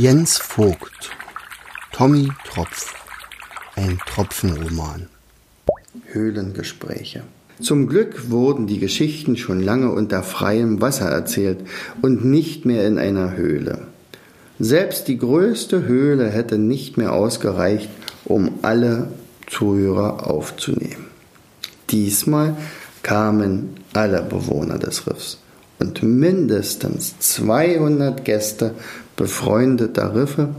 Jens Vogt Tommy Tropf Ein Tropfenroman Höhlengespräche zum Glück wurden die Geschichten schon lange unter freiem Wasser erzählt und nicht mehr in einer Höhle. Selbst die größte Höhle hätte nicht mehr ausgereicht, um alle Zuhörer aufzunehmen. Diesmal kamen alle Bewohner des Riffs und mindestens 200 Gäste befreundeter Riffe,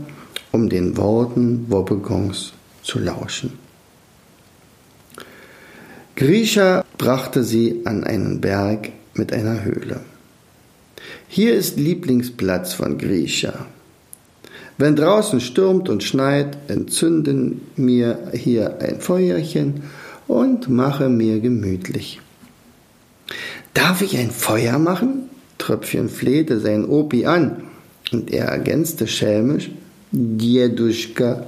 um den Worten Wobbegons zu lauschen. Grisha brachte sie an einen Berg mit einer Höhle. Hier ist Lieblingsplatz von Grisha. Wenn draußen stürmt und schneit, entzünden mir hier ein Feuerchen und mache mir gemütlich. Darf ich ein Feuer machen? Tröpfchen flehte sein Opi an, und er ergänzte schelmisch, Djeduschka.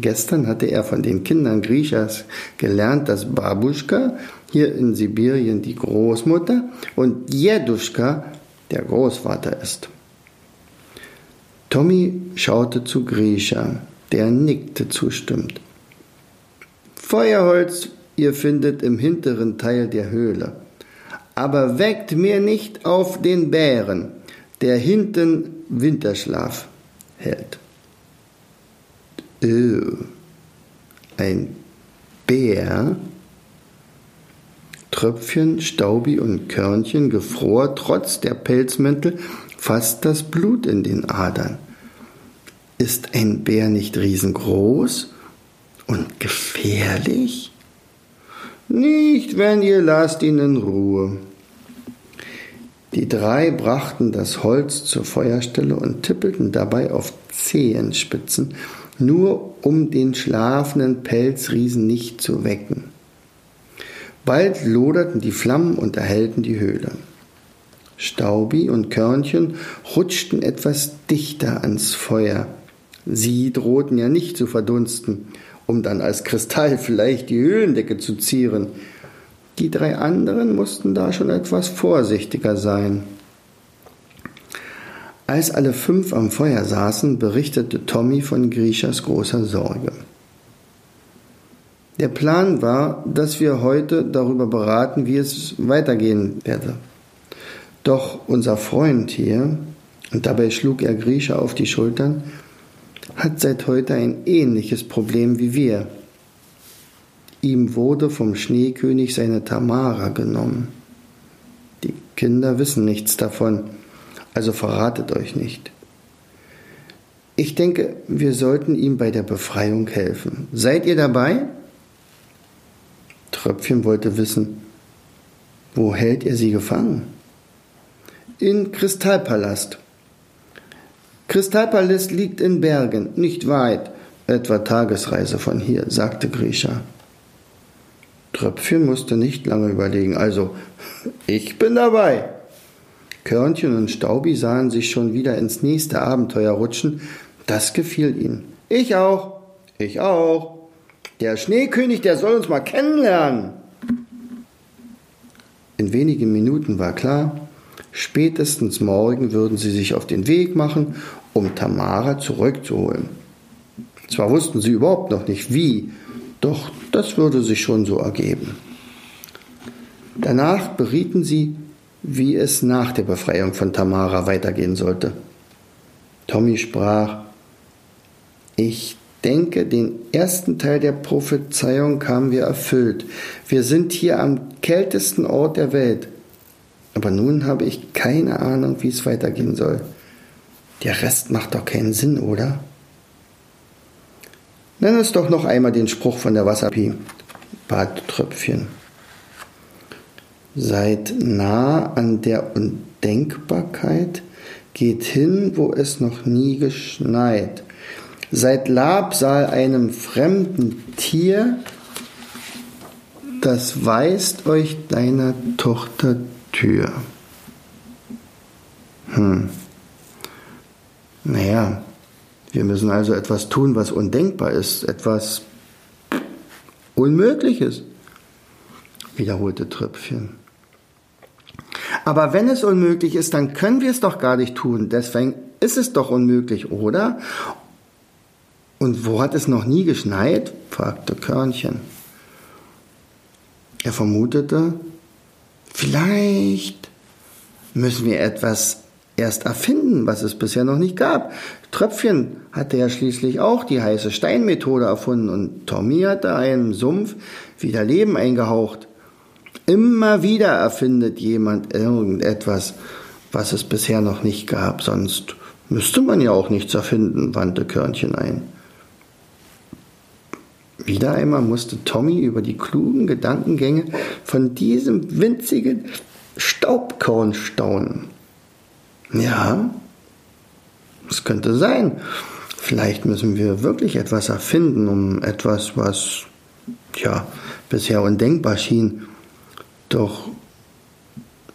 Gestern hatte er von den Kindern Griechas gelernt, dass Babuschka, hier in Sibirien die Großmutter, und Djeduschka der Großvater ist. Tommy schaute zu Grisha, der nickte zustimmend. Feuerholz ihr findet im hinteren Teil der Höhle. Aber weckt mir nicht auf den Bären, der hinten Winterschlaf hält. Öh, ein Bär? Tröpfchen, Staubi und Körnchen gefror trotz der Pelzmäntel fast das Blut in den Adern. Ist ein Bär nicht riesengroß und gefährlich? Nicht, wenn ihr lasst ihn in Ruhe. Die drei brachten das Holz zur Feuerstelle und tippelten dabei auf Zehenspitzen, nur um den schlafenden Pelzriesen nicht zu wecken. Bald loderten die Flammen und erhellten die Höhle. Staubi und Körnchen rutschten etwas dichter ans Feuer. Sie drohten ja nicht zu verdunsten, um dann als Kristall vielleicht die Höhlendecke zu zieren. Die drei anderen mussten da schon etwas vorsichtiger sein. Als alle fünf am Feuer saßen, berichtete Tommy von Grishas großer Sorge. Der Plan war, dass wir heute darüber beraten, wie es weitergehen werde. Doch unser Freund hier, und dabei schlug er Grisha auf die Schultern, hat seit heute ein ähnliches Problem wie wir. Ihm wurde vom Schneekönig seine Tamara genommen. Die Kinder wissen nichts davon, also verratet euch nicht. Ich denke, wir sollten ihm bei der Befreiung helfen. Seid ihr dabei? Tröpfchen wollte wissen, wo hält er sie gefangen? In Kristallpalast. Kristallpalast liegt in Bergen, nicht weit, etwa Tagesreise von hier, sagte Grisha. Tröpfchen musste nicht lange überlegen, also ich bin dabei. Körnchen und Staubi sahen sich schon wieder ins nächste Abenteuer rutschen, das gefiel ihnen. Ich auch, ich auch. Der Schneekönig, der soll uns mal kennenlernen. In wenigen Minuten war klar, Spätestens morgen würden sie sich auf den Weg machen, um Tamara zurückzuholen. Zwar wussten sie überhaupt noch nicht wie, doch das würde sich schon so ergeben. Danach berieten sie, wie es nach der Befreiung von Tamara weitergehen sollte. Tommy sprach, ich denke, den ersten Teil der Prophezeiung haben wir erfüllt. Wir sind hier am kältesten Ort der Welt. Aber nun habe ich keine Ahnung, wie es weitergehen soll. Der Rest macht doch keinen Sinn, oder? Nenn es doch noch einmal den Spruch von der Wasserpie, bat Tröpfchen. Seid nah an der Undenkbarkeit, geht hin, wo es noch nie geschneit. Seid Labsal einem fremden Tier, das weist euch deiner Tochter Tür. Hm. Naja, wir müssen also etwas tun, was undenkbar ist, etwas Unmögliches, wiederholte Tröpfchen. Aber wenn es unmöglich ist, dann können wir es doch gar nicht tun. Deswegen ist es doch unmöglich, oder? Und wo hat es noch nie geschneit? fragte Körnchen. Er vermutete, vielleicht müssen wir etwas erst erfinden, was es bisher noch nicht gab. Tröpfchen hatte ja schließlich auch die heiße Steinmethode erfunden und Tommy hatte einem Sumpf wieder Leben eingehaucht. Immer wieder erfindet jemand irgendetwas, was es bisher noch nicht gab, sonst müsste man ja auch nichts erfinden, wandte Körnchen ein. Wieder einmal musste Tommy über die klugen Gedankengänge von diesem winzigen Staubkorn staunen. Ja, es könnte sein. Vielleicht müssen wir wirklich etwas erfinden, um etwas, was ja bisher undenkbar schien, doch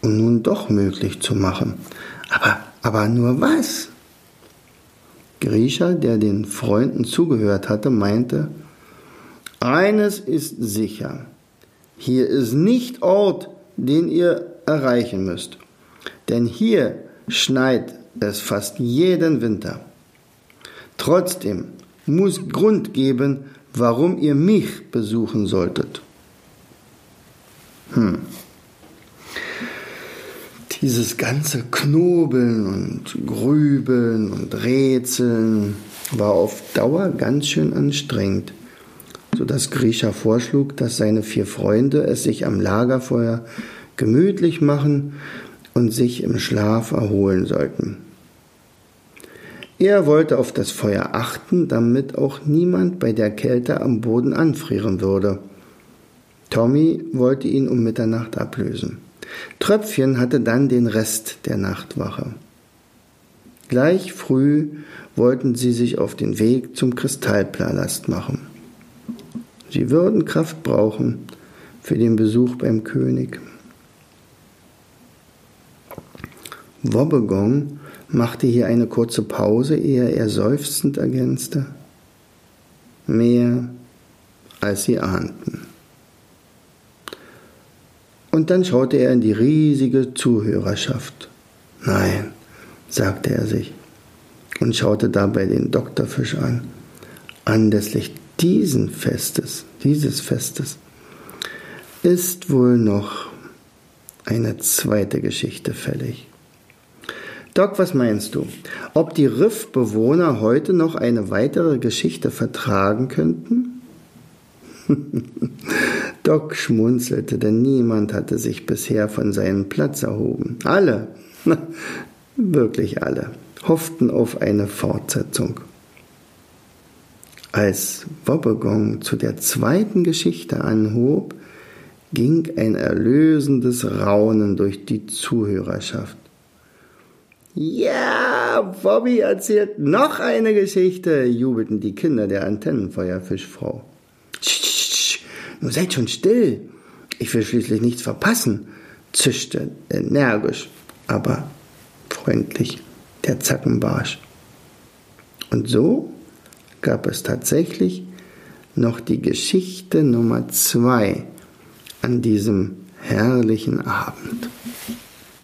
nun doch möglich zu machen. Aber, aber nur was? Grisha, der den Freunden zugehört hatte, meinte, eines ist sicher, hier ist nicht Ort, den ihr erreichen müsst, denn hier schneit es fast jeden Winter. Trotzdem muss Grund geben, warum ihr mich besuchen solltet. Hm. Dieses ganze Knobeln und Grübeln und Rätseln war auf Dauer ganz schön anstrengend, sodass Grisha vorschlug, dass seine vier Freunde es sich am Lagerfeuer gemütlich machen und sich im Schlaf erholen sollten. Er wollte auf das Feuer achten, damit auch niemand bei der Kälte am Boden anfrieren würde. Tommy wollte ihn um Mitternacht ablösen. Tröpfchen hatte dann den Rest der Nachtwache. Gleich früh wollten sie sich auf den Weg zum Kristallpalast machen. Sie würden Kraft brauchen für den Besuch beim König. Wobbegong machte hier eine kurze Pause, ehe er seufzend ergänzte. Mehr als sie ahnten. Und dann schaute er in die riesige Zuhörerschaft. Nein, sagte er sich und schaute dabei den Doktorfisch an. Anlässlich diesen Festes, dieses Festes, ist wohl noch eine zweite Geschichte fällig. Doc, was meinst du? Ob die Riffbewohner heute noch eine weitere Geschichte vertragen könnten? Doc schmunzelte, denn niemand hatte sich bisher von seinem Platz erhoben. Alle, wirklich alle, hofften auf eine Fortsetzung. Als Wobbegong zu der zweiten Geschichte anhob, ging ein erlösendes Raunen durch die Zuhörerschaft. Ja, Bobby erzählt noch eine Geschichte, jubelten die Kinder der Antennenfeuerfischfrau. Tsch, nur seid schon still. Ich will schließlich nichts verpassen, zischte energisch, aber freundlich der Zackenbarsch. Und so gab es tatsächlich noch die Geschichte Nummer zwei an diesem herrlichen Abend.